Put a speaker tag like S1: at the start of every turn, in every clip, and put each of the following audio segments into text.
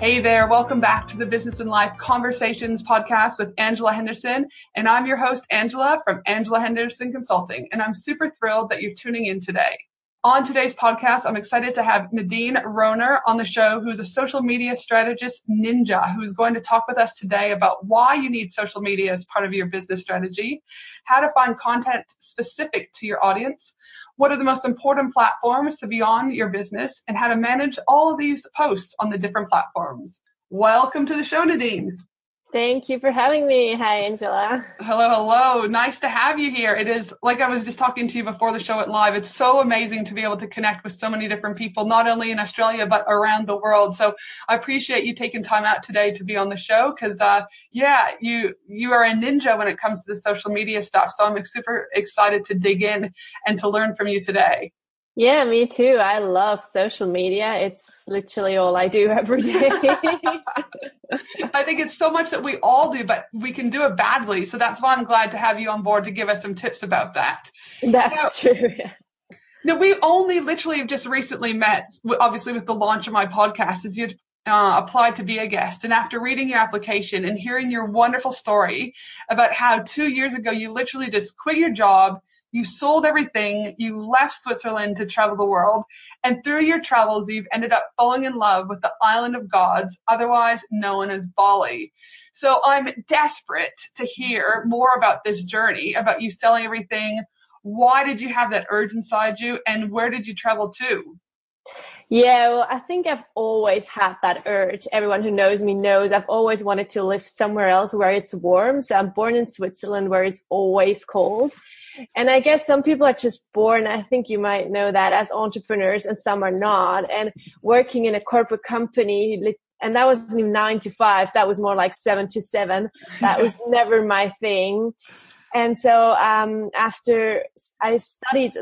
S1: Hey there, welcome back to the Business and Life Conversations podcast with Angela Henderson. And I'm your host, Angela from Angela Henderson Consulting. And I'm super thrilled that you're tuning in today. On today's podcast, I'm excited to have Nadine Rohner on the show, who's a social media strategist ninja, who's going to talk with us today about why you need social media as part of your business strategy, how to find content specific to your audience, what are the most important platforms to be on your business, and how to manage all of these posts on the different platforms. Welcome to the show, Nadine.
S2: Thank you for having me. Hi, Angela.
S1: Hello, hello. Nice to have you here. It is like I was just talking to you before the show at live. It's so amazing to be able to connect with so many different people, not only in Australia, but around the world. So I appreciate you taking time out today to be on the show because, uh, yeah, you, you are a ninja when it comes to the social media stuff. So I'm super excited to dig in and to learn from you today.
S2: Yeah, me too. I love social media. It's literally all I do every day.
S1: I think it's so much that we all do, but we can do it badly. So that's why I'm glad to have you on board to give us some tips about that.
S2: That's now, true.
S1: Now, we only literally just recently met, obviously, with the launch of my podcast, as you'd uh, applied to be a guest. And after reading your application and hearing your wonderful story about how two years ago you literally just quit your job you sold everything, you left Switzerland to travel the world, and through your travels, you've ended up falling in love with the island of gods, otherwise known as Bali. So I'm desperate to hear more about this journey, about you selling everything. Why did you have that urge inside you, and where did you travel to?
S2: Yeah, well, I think I've always had that urge. Everyone who knows me knows I've always wanted to live somewhere else where it's warm. So I'm born in Switzerland where it's always cold. And I guess some people are just born, I think you might know that, as entrepreneurs and some are not. And working in a corporate company, and that wasn't even nine to five, that was more like seven to seven. That was never my thing. And so um, after I studied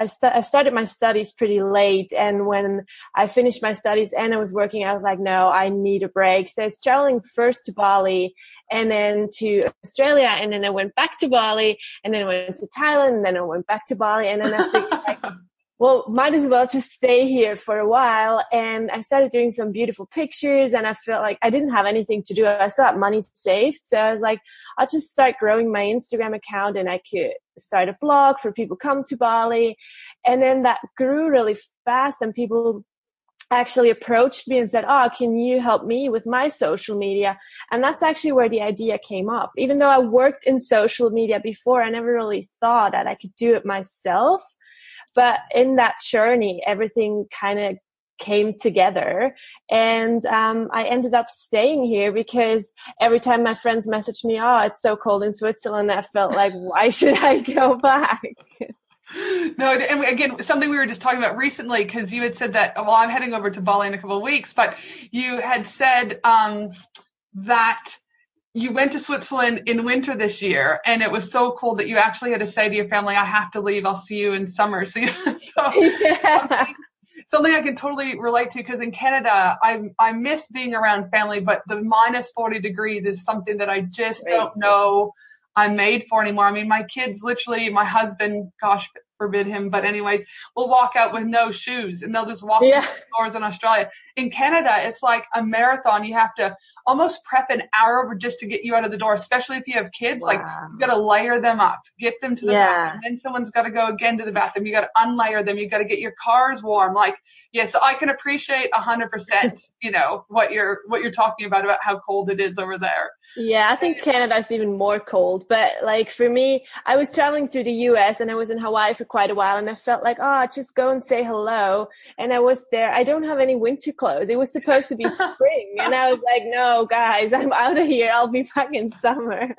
S2: I, st- I, started my studies pretty late and when i finished my studies and i was working i was like no i need a break so i was traveling first to bali and then to australia and then i went back to bali and then i went to thailand and then i went back to bali and then i figured like well, might as well just stay here for a while. And I started doing some beautiful pictures and I felt like I didn't have anything to do. I still had money saved. So I was like, I'll just start growing my Instagram account and I could start a blog for people come to Bali. And then that grew really fast and people actually approached me and said, Oh, can you help me with my social media? And that's actually where the idea came up. Even though I worked in social media before, I never really thought that I could do it myself. But in that journey, everything kind of came together and um, i ended up staying here because every time my friends messaged me oh it's so cold in switzerland i felt like why should i go back
S1: no and again something we were just talking about recently because you had said that well i'm heading over to bali in a couple of weeks but you had said um, that you went to Switzerland in winter this year, and it was so cold that you actually had to say to your family, "I have to leave. I'll see you in summer." So, so yeah. Something, I can totally relate to because in Canada, I I miss being around family, but the minus forty degrees is something that I just Crazy. don't know I'm made for anymore. I mean, my kids literally, my husband, gosh, forbid him, but anyways, will walk out with no shoes and they'll just walk yeah. doors in Australia. In Canada, it's like a marathon. You have to almost prep an hour just to get you out of the door, especially if you have kids. Wow. Like you got to layer them up, get them to the yeah. bathroom, and then someone's got to go again to the bathroom. You got to unlayer them. You got to get your cars warm. Like, yeah, so I can appreciate a hundred percent, you know, what you're, what you're talking about, about how cold it is over there.
S2: Yeah, I think Canada is even more cold. But like for me, I was traveling through the US and I was in Hawaii for quite a while and I felt like, oh, just go and say hello. And I was there. I don't have any winter clothes. It was supposed to be spring. and I was like, no, guys, I'm out of here. I'll be back in summer.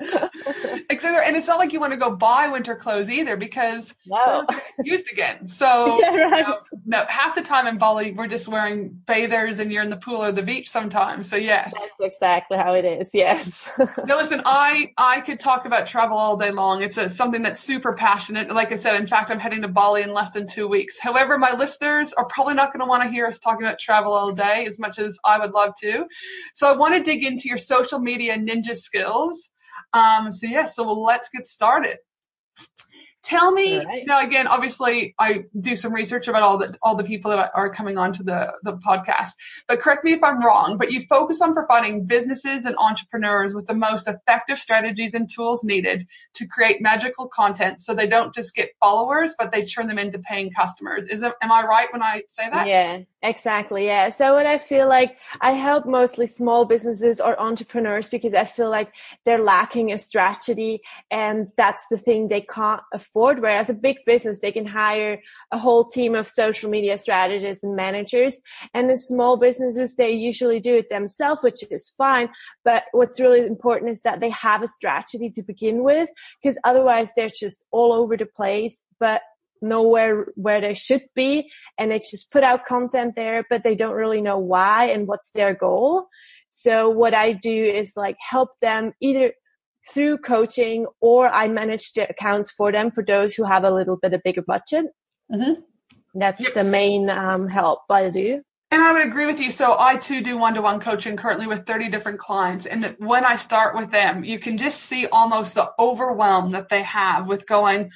S1: exactly. And it's not like you want to go buy winter clothes either because
S2: no.
S1: used again. So yeah, right. you know, no, half the time in Bali, we're just wearing bathers and you're in the pool or the beach sometimes. So yes.
S2: That's exactly how it is. Yes.
S1: now listen, I, I could talk about travel all day long. It's a, something that's super passionate. Like I said, in fact, I'm heading to Bali in less than two weeks. However, my listeners are probably not going to want to hear us talking about travel all day as much as I would love to. So I want to dig into your social media ninja skills. Um, so yeah, so let's get started. Tell me right. now again, obviously I do some research about all the all the people that are coming onto the, the podcast. But correct me if I'm wrong, but you focus on providing businesses and entrepreneurs with the most effective strategies and tools needed to create magical content so they don't just get followers, but they turn them into paying customers. Is it am I right when I say that?
S2: Yeah, exactly. Yeah. So what I feel like I help mostly small businesses or entrepreneurs because I feel like they're lacking a strategy and that's the thing they can't afford. Whereas a big business, they can hire a whole team of social media strategists and managers. And the small businesses, they usually do it themselves, which is fine. But what's really important is that they have a strategy to begin with, because otherwise they're just all over the place, but nowhere where they should be. And they just put out content there, but they don't really know why and what's their goal. So what I do is like help them either through coaching or I manage the accounts for them for those who have a little bit of bigger budget. Mm-hmm. That's yep. the main um, help I do.
S1: And I would agree with you. So I too do one-to-one coaching currently with 30 different clients. And when I start with them, you can just see almost the overwhelm that they have with going,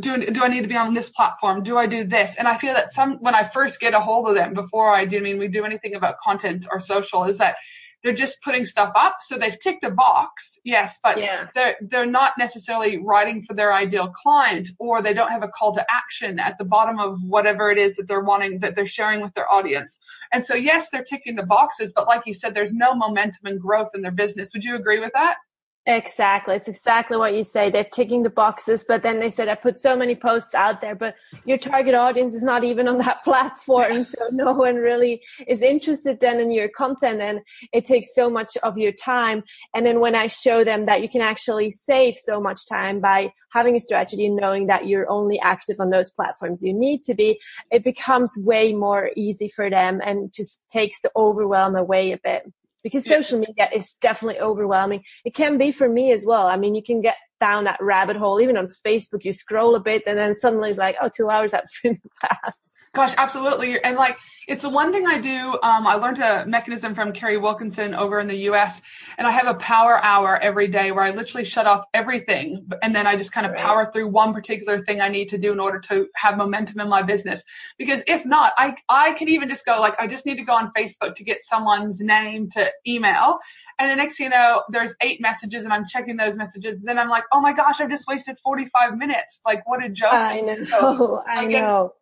S1: do, do I need to be on this platform? Do I do this? And I feel that some, when I first get a hold of them before I do, I mean, we do anything about content or social is that they're just putting stuff up. So they've ticked a box, yes, but yeah. they're they're not necessarily writing for their ideal client, or they don't have a call to action at the bottom of whatever it is that they're wanting that they're sharing with their audience. And so yes, they're ticking the boxes, but like you said, there's no momentum and growth in their business. Would you agree with that?
S2: Exactly. It's exactly what you say. They're ticking the boxes, but then they said, I put so many posts out there, but your target audience is not even on that platform. So no one really is interested then in your content and it takes so much of your time. And then when I show them that you can actually save so much time by having a strategy and knowing that you're only active on those platforms you need to be, it becomes way more easy for them and just takes the overwhelm away a bit because social media is definitely overwhelming. It can be for me as well. I mean, you can get down that rabbit hole, even on Facebook, you scroll a bit and then suddenly it's like, oh, two hours have passed.
S1: Gosh, absolutely. And like, it's the one thing I do. Um, I learned a mechanism from Carrie Wilkerson over in the US, and I have a power hour every day where I literally shut off everything, and then I just kind of right. power through one particular thing I need to do in order to have momentum in my business. Because if not, I I can even just go like, I just need to go on Facebook to get someone's name to email, and the next thing you know, there's eight messages, and I'm checking those messages. And then I'm like, oh my gosh, I've just wasted 45 minutes. Like, what a joke!
S2: I know. So, I again, know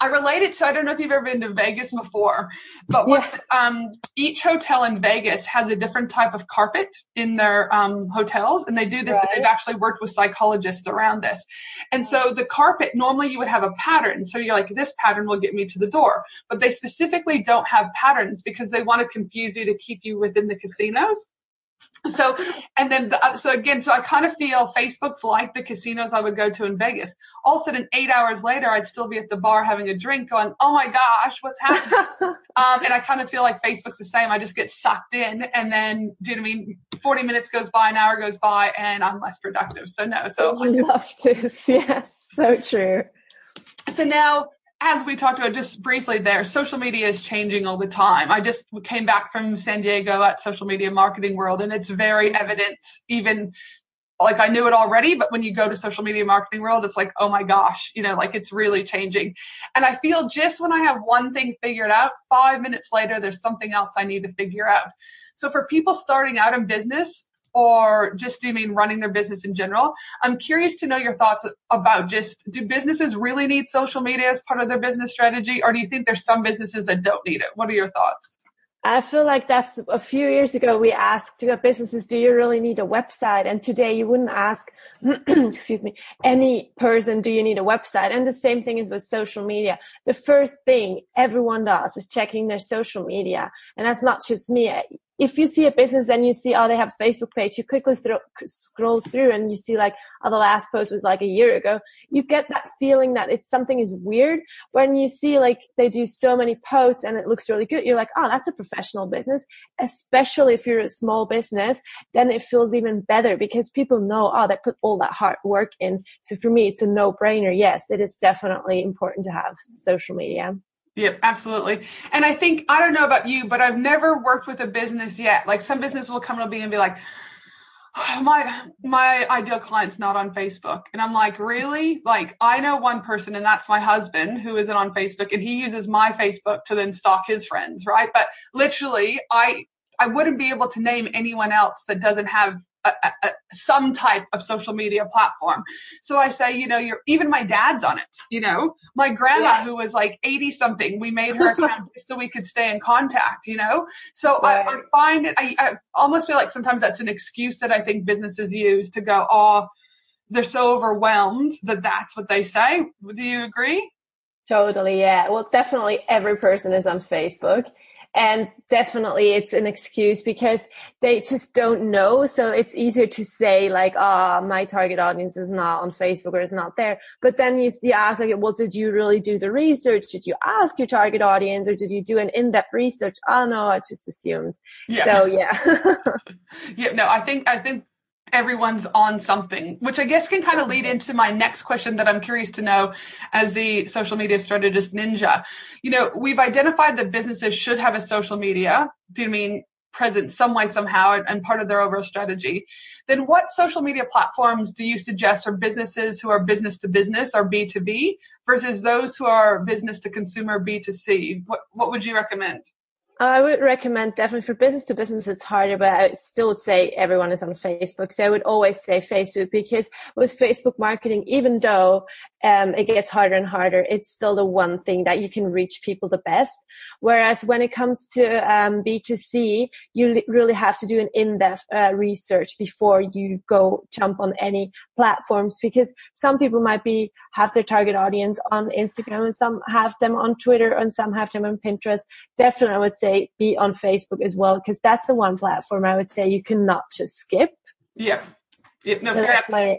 S1: I relate it to I don't know if you've ever been to Vegas before, but what, yeah. um, each hotel in Vegas has a different type of carpet in their um, hotels, and they do this. Right. They've actually worked with psychologists around this, and so the carpet normally you would have a pattern. So you're like, this pattern will get me to the door, but they specifically don't have patterns because they want to confuse you to keep you within the casinos so and then the, so again so i kind of feel facebook's like the casinos i would go to in vegas. All of a sudden eight hours later i'd still be at the bar having a drink going oh my gosh what's happening? Um, and i kind of feel like facebook's the same. I just get sucked in and then do you know what i mean? 40 minutes goes by an hour goes by and i'm less productive. So no so
S2: i love this. Yes so true.
S1: So now as we talked about just briefly there, social media is changing all the time. I just came back from San Diego at Social Media Marketing World, and it's very evident, even like I knew it already, but when you go to social media marketing world, it's like, oh my gosh, you know, like it's really changing. And I feel just when I have one thing figured out, five minutes later, there's something else I need to figure out. So for people starting out in business, or just do you mean running their business in general? I'm curious to know your thoughts about just do businesses really need social media as part of their business strategy, or do you think there's some businesses that don't need it? What are your thoughts?
S2: I feel like that's a few years ago we asked businesses, do you really need a website? And today you wouldn't ask, excuse me, any person, do you need a website? And the same thing is with social media. The first thing everyone does is checking their social media. And that's not just me if you see a business and you see, oh, they have Facebook page, you quickly throw, scroll through and you see like, oh, the last post was like a year ago. You get that feeling that it's something is weird. When you see like they do so many posts and it looks really good, you're like, oh, that's a professional business. Especially if you're a small business, then it feels even better because people know, oh, they put all that hard work in. So for me, it's a no brainer. Yes, it is definitely important to have social media.
S1: Yep, absolutely. And I think I don't know about you, but I've never worked with a business yet. Like some business will come to me and be like, oh, my my ideal client's not on Facebook. And I'm like, really? Like I know one person and that's my husband who isn't on Facebook and he uses my Facebook to then stalk his friends, right? But literally I I wouldn't be able to name anyone else that doesn't have a, a, some type of social media platform. So I say, you know, you're even my dad's on it. You know, my grandma yeah. who was like 80 something, we made her account so we could stay in contact. You know, so right. I, I, find it. I, I almost feel like sometimes that's an excuse that I think businesses use to go, oh, they're so overwhelmed that that's what they say. Do you agree?
S2: Totally, yeah. Well, definitely every person is on Facebook and definitely it's an excuse because they just don't know. So it's easier to say like, ah, oh, my target audience is not on Facebook or is not there. But then you, you ask like, well, did you really do the research? Did you ask your target audience or did you do an in-depth research? Oh no, I just assumed. Yeah. So yeah.
S1: yeah, no, I think, I think everyone's on something, which I guess can kind of lead into my next question that I'm curious to know as the social media strategist ninja. You know, we've identified that businesses should have a social media. Do you mean present some way, somehow, and part of their overall strategy? Then what social media platforms do you suggest for businesses who are business to business or B2B versus those who are business to consumer B2C? What, what would you recommend?
S2: I would recommend definitely for business to business, it's harder, but I still would say everyone is on Facebook. So I would always say Facebook because with Facebook marketing, even though um, it gets harder and harder, it's still the one thing that you can reach people the best. Whereas when it comes to um, B2C, you really have to do an in-depth uh, research before you go jump on any platforms because some people might be have their target audience on Instagram and some have them on Twitter and some have them on Pinterest. Definitely, I would say be on Facebook as well because that's the one platform I would say you cannot just skip.
S1: Yeah. yeah no, so that's my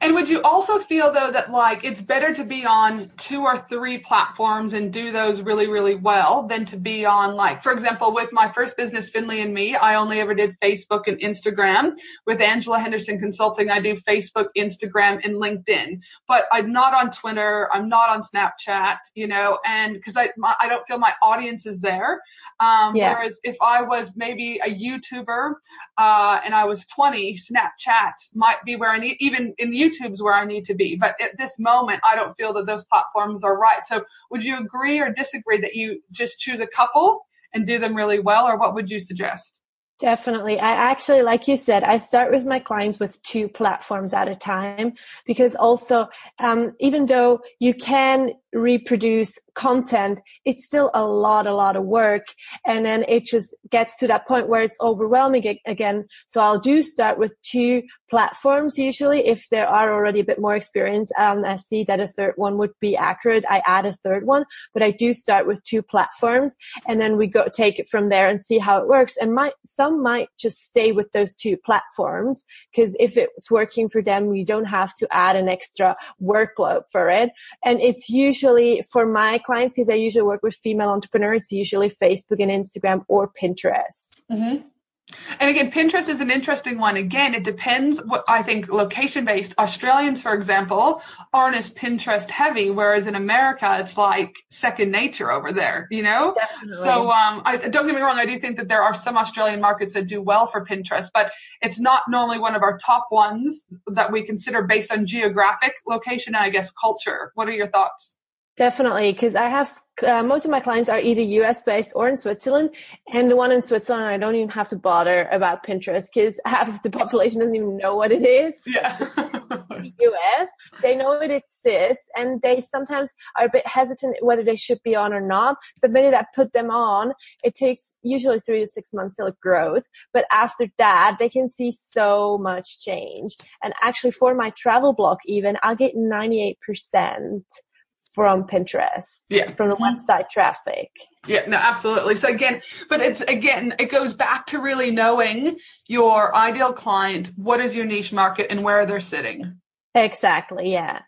S1: and would you also feel though that like it's better to be on two or three platforms and do those really, really well than to be on like, for example, with my first business, Finley and me, I only ever did Facebook and Instagram. With Angela Henderson Consulting, I do Facebook, Instagram, and LinkedIn. But I'm not on Twitter. I'm not on Snapchat, you know, and because I, I don't feel my audience is there. Um, yeah. Whereas if I was maybe a YouTuber uh, and I was 20, Snapchat might be where I need, even in YouTube's where I need to be. But at this moment, I don't feel that those platforms are right. So would you agree or disagree that you just choose a couple and do them really well, or what would you suggest?
S2: Definitely. I actually, like you said, I start with my clients with two platforms at a time because also, um, even though you can reproduce content, it's still a lot, a lot of work. And then it just gets to that point where it's overwhelming again. So I'll do start with two platforms usually if there are already a bit more experience. Um, I see that a third one would be accurate. I add a third one, but I do start with two platforms and then we go take it from there and see how it works. And might, some might just stay with those two platforms because if it's working for them, you don't have to add an extra workload for it. And it's usually usually for my clients, because I usually work with female entrepreneurs, it's usually Facebook and Instagram or Pinterest.
S1: Mm-hmm. And again, Pinterest is an interesting one. Again, it depends what I think location based. Australians, for example, aren't as Pinterest heavy, whereas in America, it's like second nature over there, you know? Definitely. So, um, I, don't get me wrong. I do think that there are some Australian markets that do well for Pinterest, but it's not normally one of our top ones that we consider based on geographic location and I guess culture. What are your thoughts?
S2: Definitely, because I have uh, most of my clients are either US based or in Switzerland. And the one in Switzerland, I don't even have to bother about Pinterest because half of the population doesn't even know what it is.
S1: Yeah.
S2: the US, they know it exists and they sometimes are a bit hesitant whether they should be on or not. But many that put them on, it takes usually three to six months till grows. But after that, they can see so much change. And actually for my travel blog even, I'll get 98% from Pinterest,
S1: yeah.
S2: from the website traffic.
S1: Yeah, no, absolutely. So again, but it's again, it goes back to really knowing your ideal client, what is your niche market, and where they're sitting.
S2: Exactly. Yeah.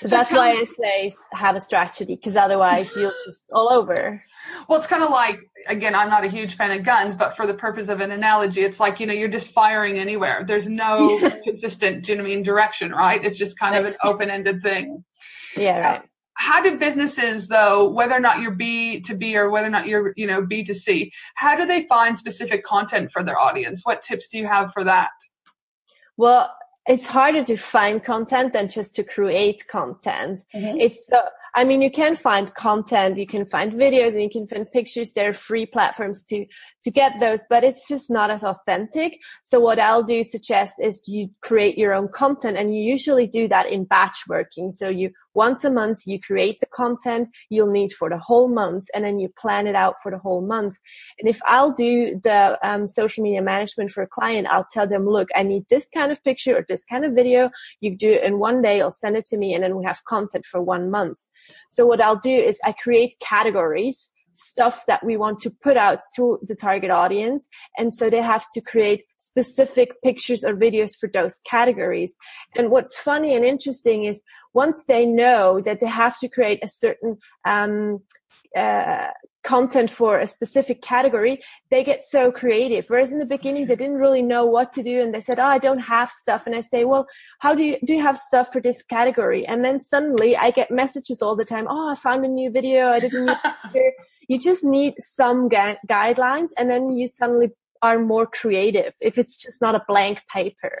S2: So, so that's why me, I say have a strategy because otherwise you'll just all over.
S1: Well, it's kind of like again, I'm not a huge fan of guns, but for the purpose of an analogy, it's like you know you're just firing anywhere. There's no consistent, you know, I mean, direction, right? It's just kind of an open-ended thing.
S2: Yeah. Right
S1: how do businesses though whether or not you're b to b or whether or not you're you know b to c how do they find specific content for their audience what tips do you have for that
S2: well it's harder to find content than just to create content mm-hmm. it's so I mean, you can find content, you can find videos, and you can find pictures. There are free platforms to to get those, but it's just not as authentic. So what I'll do suggest is you create your own content, and you usually do that in batch working. So you once a month you create the content you'll need for the whole month and then you plan it out for the whole month and if i'll do the um, social media management for a client i'll tell them look i need this kind of picture or this kind of video you do it in one day i'll send it to me and then we have content for one month so what i'll do is i create categories stuff that we want to put out to the target audience. And so they have to create specific pictures or videos for those categories. And what's funny and interesting is once they know that they have to create a certain um, uh, content for a specific category, they get so creative. Whereas in the beginning, they didn't really know what to do, and they said, "Oh, I don't have stuff." And I say, "Well, how do you do? You have stuff for this category?" And then suddenly, I get messages all the time. "Oh, I found a new video. I did a new picture." You just need some gu- guidelines, and then you suddenly are more creative. If it's just not a blank paper.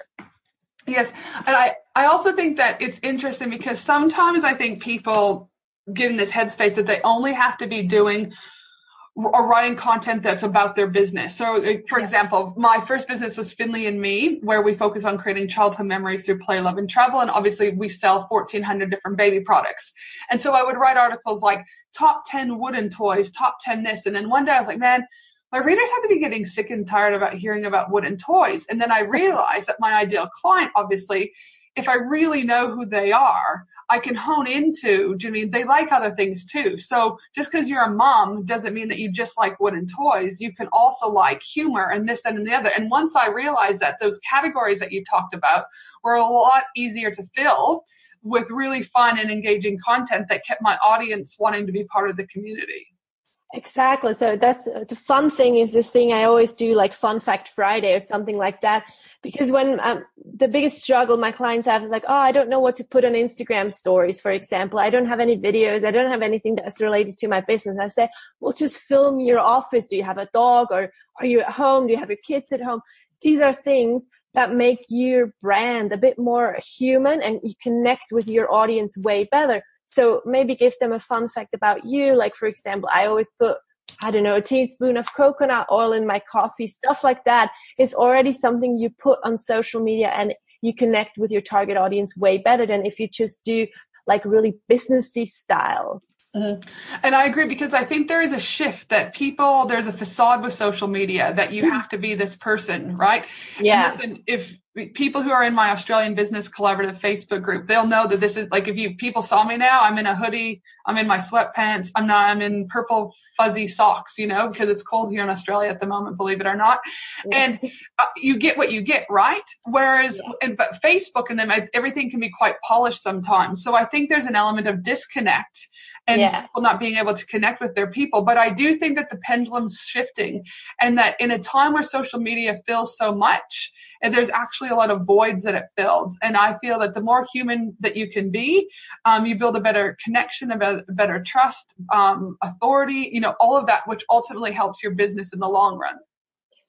S1: Yes, and I I also think that it's interesting because sometimes I think people get in this headspace that they only have to be doing or writing content that's about their business. So, uh, for yeah. example, my first business was Finley and Me, where we focus on creating childhood memories through play, love, and travel. And obviously, we sell 1,400 different baby products. And so I would write articles like top 10 wooden toys, top 10 this. And then one day I was like, man, my readers have to be getting sick and tired about hearing about wooden toys. And then I realized that my ideal client, obviously, if I really know who they are, I can hone into, do you mean they like other things too? So just because you're a mom doesn't mean that you just like wooden toys. You can also like humor and this and the other. And once I realized that those categories that you talked about were a lot easier to fill with really fun and engaging content that kept my audience wanting to be part of the community.
S2: Exactly. So that's the fun thing is this thing I always do like fun fact Friday or something like that. Because when um, the biggest struggle my clients have is like, oh, I don't know what to put on Instagram stories, for example. I don't have any videos. I don't have anything that's related to my business. I say, well, just film your office. Do you have a dog or are you at home? Do you have your kids at home? These are things that make your brand a bit more human and you connect with your audience way better so maybe give them a fun fact about you. Like, for example, I always put, I don't know, a teaspoon of coconut oil in my coffee, stuff like that is already something you put on social media and you connect with your target audience way better than if you just do like really businessy style.
S1: Mm-hmm. And I agree because I think there is a shift that people, there's a facade with social media that you have to be this person, right?
S2: Yeah.
S1: Listen, if people who are in my Australian Business Collaborative Facebook group, they'll know that this is like if you people saw me now, I'm in a hoodie, I'm in my sweatpants, I'm not, I'm in purple fuzzy socks, you know, because it's cold here in Australia at the moment, believe it or not. And uh, you get what you get, right? Whereas, yeah. and, but Facebook and them, everything can be quite polished sometimes. So I think there's an element of disconnect and yeah. people not being able to connect with their people. But I do think that the pendulum's shifting and that in a time where social media fills so much, and there's actually a lot of voids that it fills. And I feel that the more human that you can be, um, you build a better connection, a better, better trust, um, authority, you know, all of that, which ultimately helps your business in the long run.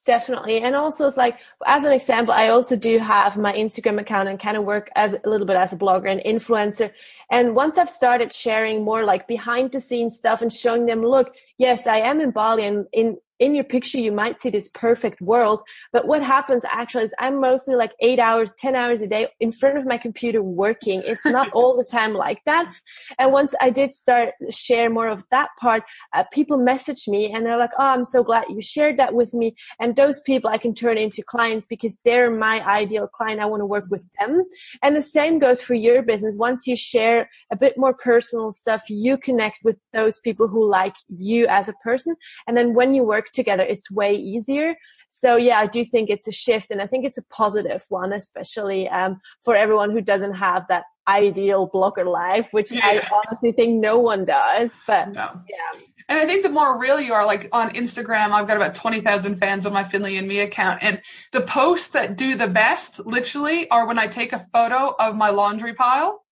S2: Definitely. And also it's like, as an example, I also do have my Instagram account and kind of work as a little bit as a blogger and influencer. And once I've started sharing more like behind the scenes stuff and showing them, look, yes, I am in Bali and in in your picture you might see this perfect world. But what happens actually is i'm mostly like eight hours ten hours a day in front of my computer working. It's not all the time like that. And once i did start share more of that part uh, people message me and they're like oh i'm so glad you shared that with me. And those people i can turn into clients because they're my ideal client. I want to work with them. And the same goes for your business. Once you share a bit more personal stuff you connect with those people who like you as a person. And then when you work work together, it's way easier. So yeah, I do think it's a shift and I think it's a positive one, especially um, for everyone who doesn't have that ideal blogger life, which yeah. I honestly think no one does. But no. yeah.
S1: And I think the more real you are, like on Instagram, I've got about 20,000 fans on my Finley and me account. And the posts that do the best, literally, are when I take a photo of my laundry pile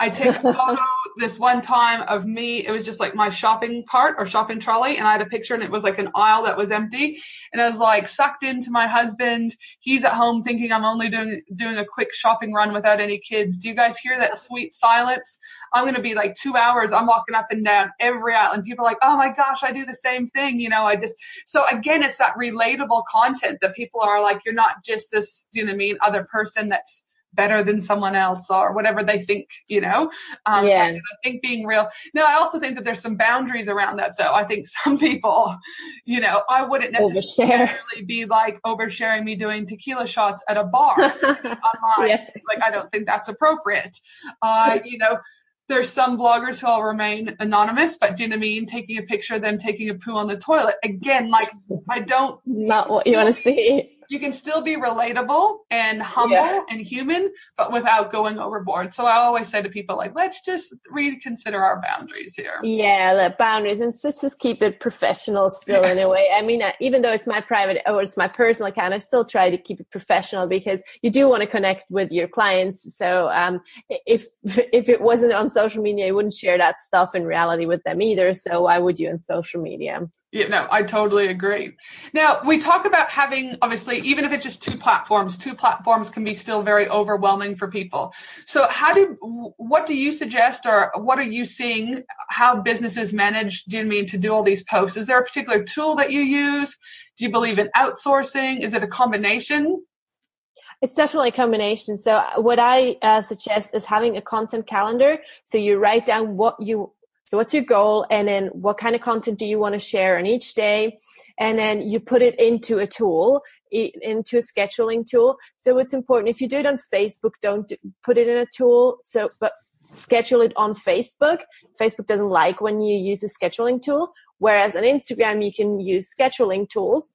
S1: I take a photo this one time of me. It was just like my shopping cart or shopping trolley, and I had a picture, and it was like an aisle that was empty, and I was like sucked into my husband. He's at home thinking I'm only doing doing a quick shopping run without any kids. Do you guys hear that sweet silence? I'm gonna be like two hours. I'm walking up and down every aisle, and people are like, "Oh my gosh, I do the same thing." You know, I just so again, it's that relatable content that people are like, "You're not just this, you know, I mean, other person that's." Better than someone else or whatever they think, you know. Um, yeah. So I think being real. Now, I also think that there's some boundaries around that, though. I think some people, you know, I wouldn't necessarily Overshare. be like oversharing me doing tequila shots at a bar online. Yeah. Like, I don't think that's appropriate. Uh, you know, there's some bloggers who will remain anonymous, but do you know what I mean? Taking a picture of them taking a poo on the toilet. Again, like I don't.
S2: Not what you want to see
S1: you can still be relatable and humble yeah. and human, but without going overboard. So I always say to people like, let's just reconsider our boundaries here.
S2: Yeah, the boundaries and so just keep it professional still yeah. in a way. I mean, uh, even though it's my private or it's my personal account, I still try to keep it professional because you do want to connect with your clients. So um, if if it wasn't on social media, you wouldn't share that stuff in reality with them either. So why would you on social media?
S1: Yeah, no, I totally agree. Now, we talk about having, obviously, even if it's just two platforms, two platforms can be still very overwhelming for people. So, how do, what do you suggest or what are you seeing how businesses manage, do you mean to do all these posts? Is there a particular tool that you use? Do you believe in outsourcing? Is it a combination?
S2: It's definitely a combination. So what I uh, suggest is having a content calendar. So you write down what you so what's your goal? And then what kind of content do you want to share on each day? And then you put it into a tool, into a scheduling tool. So it's important if you do it on Facebook, don't put it in a tool. So, but schedule it on Facebook. Facebook doesn't like when you use a scheduling tool. Whereas on Instagram, you can use scheduling tools.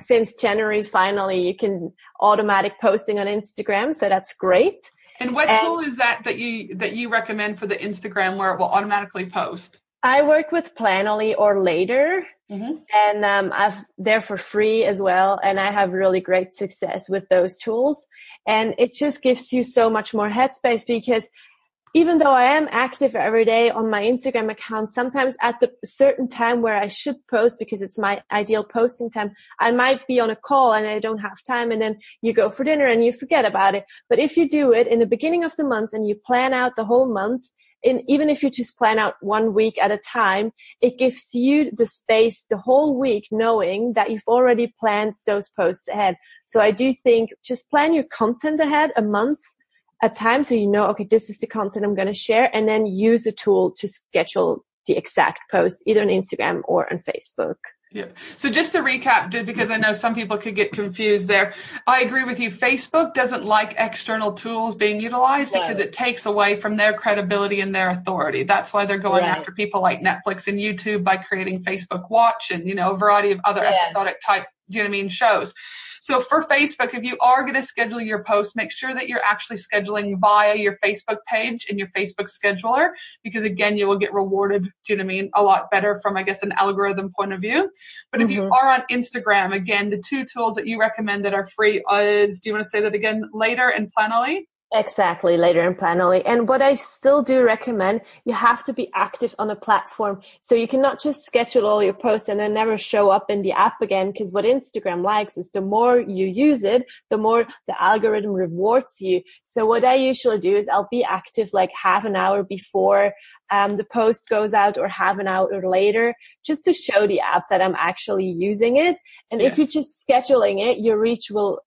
S2: Since January, finally, you can automatic posting on Instagram. So that's great.
S1: And what and tool is that that you that you recommend for the Instagram where it will automatically post?
S2: I work with Planoly or Later, mm-hmm. and um, I've they're for free as well, and I have really great success with those tools. And it just gives you so much more headspace because even though I am active every day on my Instagram account, sometimes at the certain time where I should post because it's my ideal posting time, I might be on a call and I don't have time and then you go for dinner and you forget about it. But if you do it in the beginning of the month and you plan out the whole month, in, even if you just plan out one week at a time, it gives you the space the whole week knowing that you've already planned those posts ahead. So I do think just plan your content ahead a month a time so you know, okay, this is the content I'm going to share and then use a tool to schedule the exact post either on Instagram or on Facebook.
S1: Yeah. So just to recap, because I know some people could get confused there, I agree with you. Facebook doesn't like external tools being utilized right. because it takes away from their credibility and their authority. That's why they're going right. after people like Netflix and YouTube by creating Facebook Watch and, you know, a variety of other yes. episodic type, do you know what I mean, shows. So for Facebook, if you are going to schedule your posts, make sure that you're actually scheduling via your Facebook page and your Facebook scheduler, because again, you will get rewarded, do you know what I mean, a lot better from, I guess, an algorithm point of view. But mm-hmm. if you mm-hmm. are on Instagram, again, the two tools that you recommend that are free is, do you want to say that again later and Planoly?
S2: Exactly, later in Planoly. And what I still do recommend, you have to be active on a platform. So you cannot just schedule all your posts and then never show up in the app again. Because what Instagram likes is the more you use it, the more the algorithm rewards you. So what I usually do is I'll be active like half an hour before um, the post goes out or half an hour later just to show the app that I'm actually using it. And yes. if you're just scheduling it, your reach will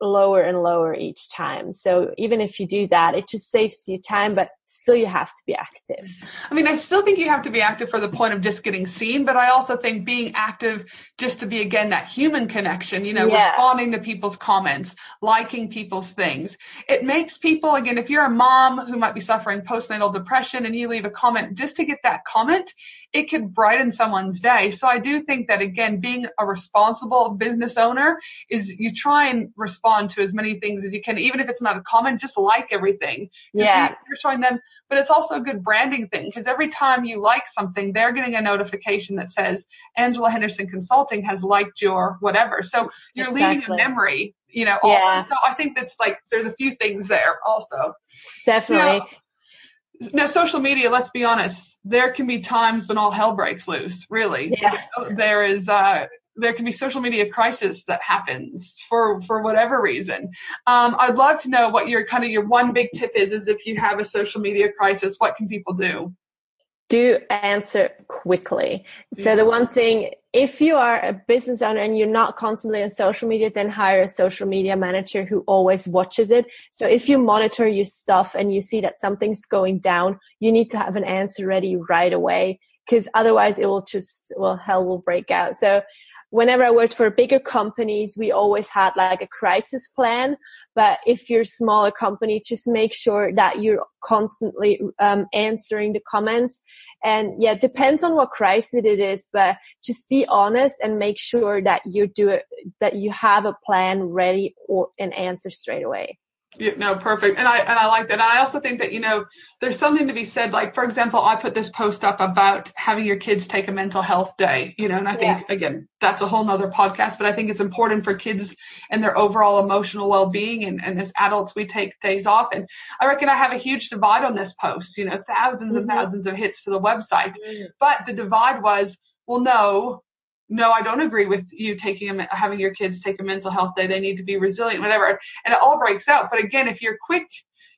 S2: lower and lower each time. So even if you do that, it just saves you time, but still you have to be active.
S1: I mean, I still think you have to be active for the point of just getting seen, but I also think being active just to be again that human connection, you know, yeah. responding to people's comments, liking people's things. It makes people again, if you're a mom who might be suffering postnatal depression and you leave a comment just to get that comment, it could brighten someone's day. So I do think that again, being a responsible business owner is you try and respond to as many things as you can, even if it's not a comment, just like everything.
S2: Yeah.
S1: You're showing them, but it's also a good branding thing because every time you like something, they're getting a notification that says Angela Henderson Consulting has liked your whatever. So you're exactly. leaving a memory, you know, also. Yeah. So I think that's like, there's a few things there also.
S2: Definitely. You know,
S1: now social media let's be honest there can be times when all hell breaks loose really.
S2: Yeah.
S1: there is uh there can be social media crisis that happens for for whatever reason. Um, i'd love to know what your kind of your one big tip is is if you have a social media crisis what can people do
S2: do answer quickly. So the one thing, if you are a business owner and you're not constantly on social media, then hire a social media manager who always watches it. So if you monitor your stuff and you see that something's going down, you need to have an answer ready right away because otherwise it will just, well, hell will break out. So whenever I worked for bigger companies, we always had like a crisis plan. But if you're a smaller company, just make sure that you're constantly um, answering the comments. And yeah, it depends on what crisis it is, but just be honest and make sure that you do it, that you have a plan ready or an answer straight away.
S1: Yeah, no, perfect. And I and I like that. And I also think that, you know, there's something to be said. Like, for example, I put this post up about having your kids take a mental health day, you know, and I think yeah. again, that's a whole nother podcast, but I think it's important for kids and their overall emotional well being and, and as adults we take days off. And I reckon I have a huge divide on this post, you know, 1000s mm-hmm. and thousands of hits to the website. Mm-hmm. But the divide was, well, no, no, I don't agree with you taking a, having your kids take a mental health day. They need to be resilient, whatever. And it all breaks out. But again, if you're quick,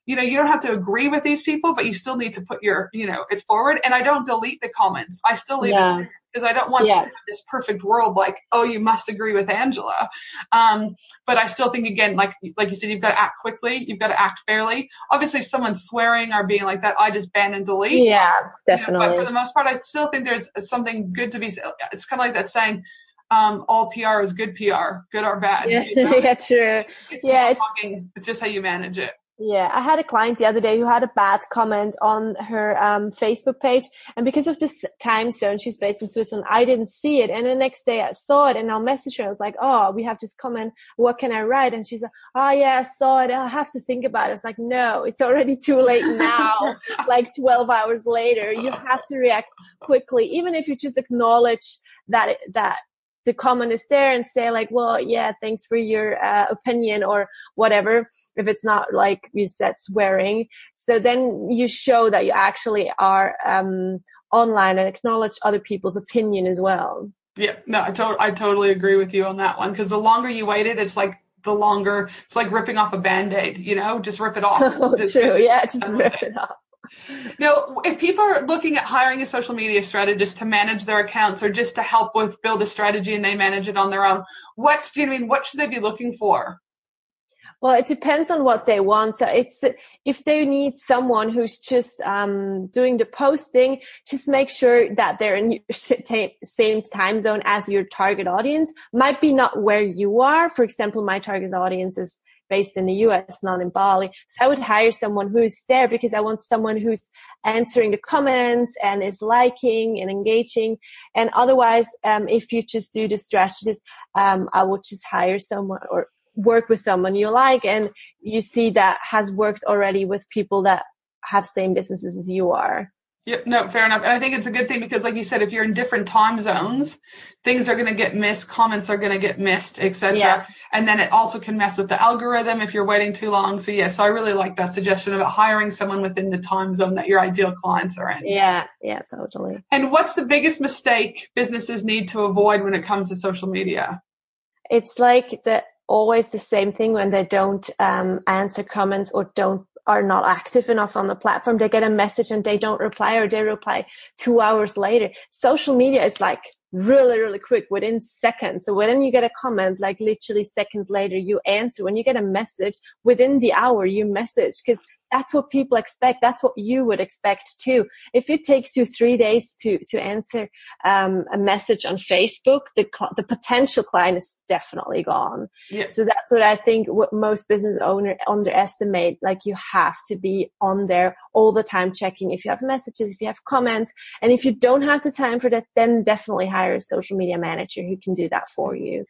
S1: you know, you don't have to agree with these people, but you still need to put your, you know, it forward. And I don't delete the comments. I still leave yeah. it because I don't want yeah. to have this perfect world like, oh, you must agree with Angela. Um, but I still think again, like like you said, you've got to act quickly, you've got to act fairly. Obviously, if someone's swearing or being like that, I just ban and delete.
S2: Yeah, definitely.
S1: You know, but for the most part, I still think there's something good to be. It's kind of like that saying. Um, all PR is good PR, good or bad.
S2: Yeah, you know? yeah true.
S1: It's
S2: yeah,
S1: it's, it's just how you manage it.
S2: Yeah, I had a client the other day who had a bad comment on her um, Facebook page, and because of this time zone, she's based in Switzerland. I didn't see it, and the next day I saw it, and I'll message her. I was like, "Oh, we have this comment. What can I write?" And she's like, "Oh yeah, I saw it. I have to think about it." It's like, no, it's already too late now. like twelve hours later, you have to react quickly, even if you just acknowledge that it, that the comment is there and say like, well, yeah, thanks for your uh, opinion or whatever. If it's not like you said swearing, so then you show that you actually are um, online and acknowledge other people's opinion as well.
S1: Yeah, no, I, to- I totally agree with you on that one because the longer you waited, it's like the longer it's like ripping off a band-aid you know just rip it off
S2: oh, true yeah just rip it off
S1: now, if people are looking at hiring a social media strategist to manage their accounts or just to help with build a strategy and they manage it on their own, what do you mean? What should they be looking for?
S2: Well, it depends on what they want. So it's if they need someone who's just um, doing the posting, just make sure that they're in same time zone as your target audience. Might be not where you are. For example, my target audience is based in the US, not in Bali. So I would hire someone who's there because I want someone who's answering the comments and is liking and engaging. And otherwise, um, if you just do the strategies, um, I would just hire someone or work with someone you like and you see that has worked already with people that have same businesses as you are.
S1: Yeah, no, fair enough. And I think it's a good thing because, like you said, if you're in different time zones, things are going to get missed, comments are going to get missed, etc.
S2: Yeah.
S1: And then it also can mess with the algorithm if you're waiting too long. So, yes, yeah, so I really like that suggestion about hiring someone within the time zone that your ideal clients are in.
S2: Yeah, yeah, totally.
S1: And what's the biggest mistake businesses need to avoid when it comes to social media?
S2: It's like the always the same thing when they don't um, answer comments or don't are not active enough on the platform. They get a message and they don't reply or they reply two hours later. Social media is like really, really quick within seconds. So when you get a comment, like literally seconds later, you answer. When you get a message within the hour, you message because that's what people expect. That's what you would expect too. If it takes you three days to to answer um, a message on Facebook, the the potential client is definitely gone. Yeah. So that's what I think. What most business owner underestimate. Like you have to be on there all the time, checking if you have messages, if you have comments, and if you don't have the time for that, then definitely hire a social media manager who can do that for you.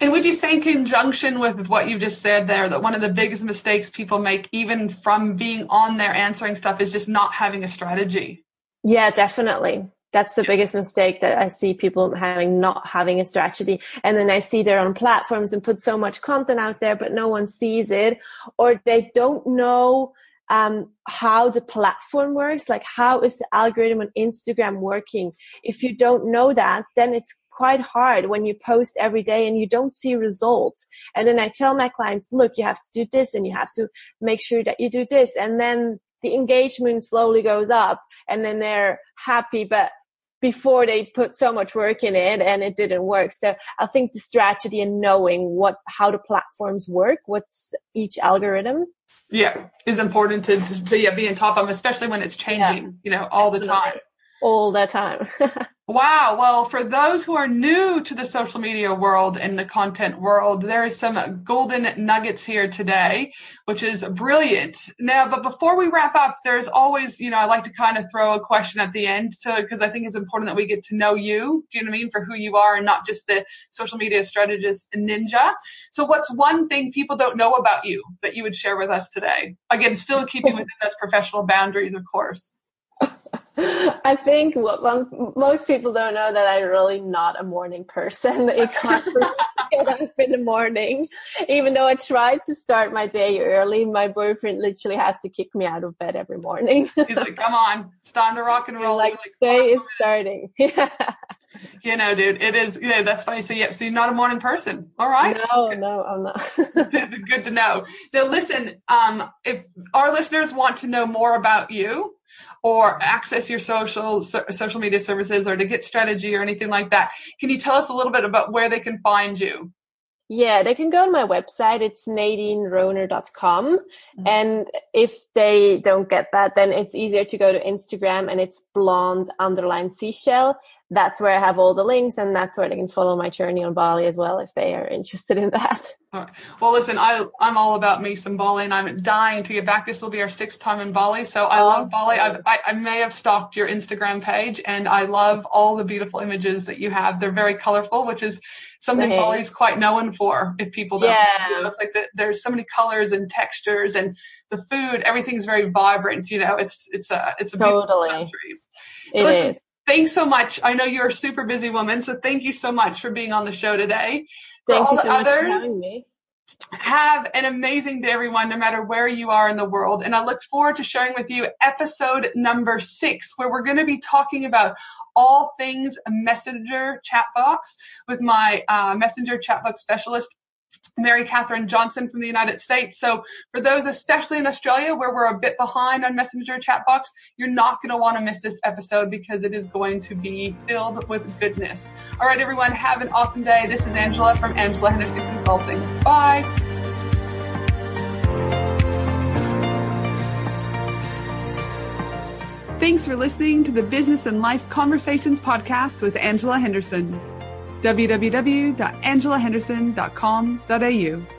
S1: And would you say, in conjunction with what you just said there, that one of the biggest mistakes people make, even from being on there answering stuff, is just not having a strategy?
S2: Yeah, definitely. That's the yeah. biggest mistake that I see people having, not having a strategy. And then I see they're on platforms and put so much content out there, but no one sees it, or they don't know um, how the platform works, like how is the algorithm on Instagram working. If you don't know that, then it's quite hard when you post every day and you don't see results. And then I tell my clients, look, you have to do this and you have to make sure that you do this. And then the engagement slowly goes up and then they're happy, but before they put so much work in it and it didn't work. So I think the strategy and knowing what, how the platforms work, what's each algorithm.
S1: Yeah, is important to, to, to yeah, be in top of, especially when it's changing, yeah, you know, all the time.
S2: All the time.
S1: Wow. Well, for those who are new to the social media world and the content world, there is some golden nuggets here today, which is brilliant. Now, but before we wrap up, there's always, you know, I like to kind of throw a question at the end so because I think it's important that we get to know you. Do you know what I mean? For who you are and not just the social media strategist ninja. So what's one thing people don't know about you that you would share with us today? Again, still keeping within those professional boundaries, of course.
S2: I think what most people don't know that I'm really not a morning person. It's hard for me to get up in the morning. Even though I try to start my day early, my boyfriend literally has to kick me out of bed every morning.
S1: He's like, come on, it's time to rock and roll.
S2: Like, like day is starting.
S1: you know, dude, it is, you know, that's funny. So, yeah, so you're not a morning person. All right.
S2: No, no, I'm not.
S1: Good to know. Now, listen, um, if our listeners want to know more about you, or access your social so, social media services or to get strategy or anything like that. Can you tell us a little bit about where they can find you?
S2: Yeah, they can go on my website. It's nadineroner.com. Mm-hmm. And if they don't get that, then it's easier to go to Instagram and it's blonde underline seashell that's where I have all the links and that's where they can follow my journey on Bali as well if they are interested in that.
S1: Well, listen, I, I'm all about me some Bali and I'm dying to get back. This will be our sixth time in Bali. So I oh, love Bali. I've, I, I may have stalked your Instagram page and I love all the beautiful images that you have. They're very colorful, which is something right. Bali's quite known for if people don't.
S2: Yeah.
S1: Know, it's like the, there's so many colors and textures and the food, everything's very vibrant. You know, it's, it's a, it's a
S2: totally.
S1: beautiful country.
S2: It listen, is
S1: thanks so much. I know you're a super busy woman, so thank you so much for being on the show today.
S2: Thank you so much for having me.
S1: Have an amazing day, everyone, no matter where you are in the world. And I look forward to sharing with you episode number six, where we're going to be talking about all things messenger chat box with my uh, messenger chat box specialist, Mary Catherine Johnson from the United States. So for those, especially in Australia, where we're a bit behind on Messenger chat box, you're not going to want to miss this episode because it is going to be filled with goodness. All right, everyone, have an awesome day. This is Angela from Angela Henderson Consulting. Bye. Thanks for listening to the Business and Life Conversations podcast with Angela Henderson www.angelahenderson.com.au.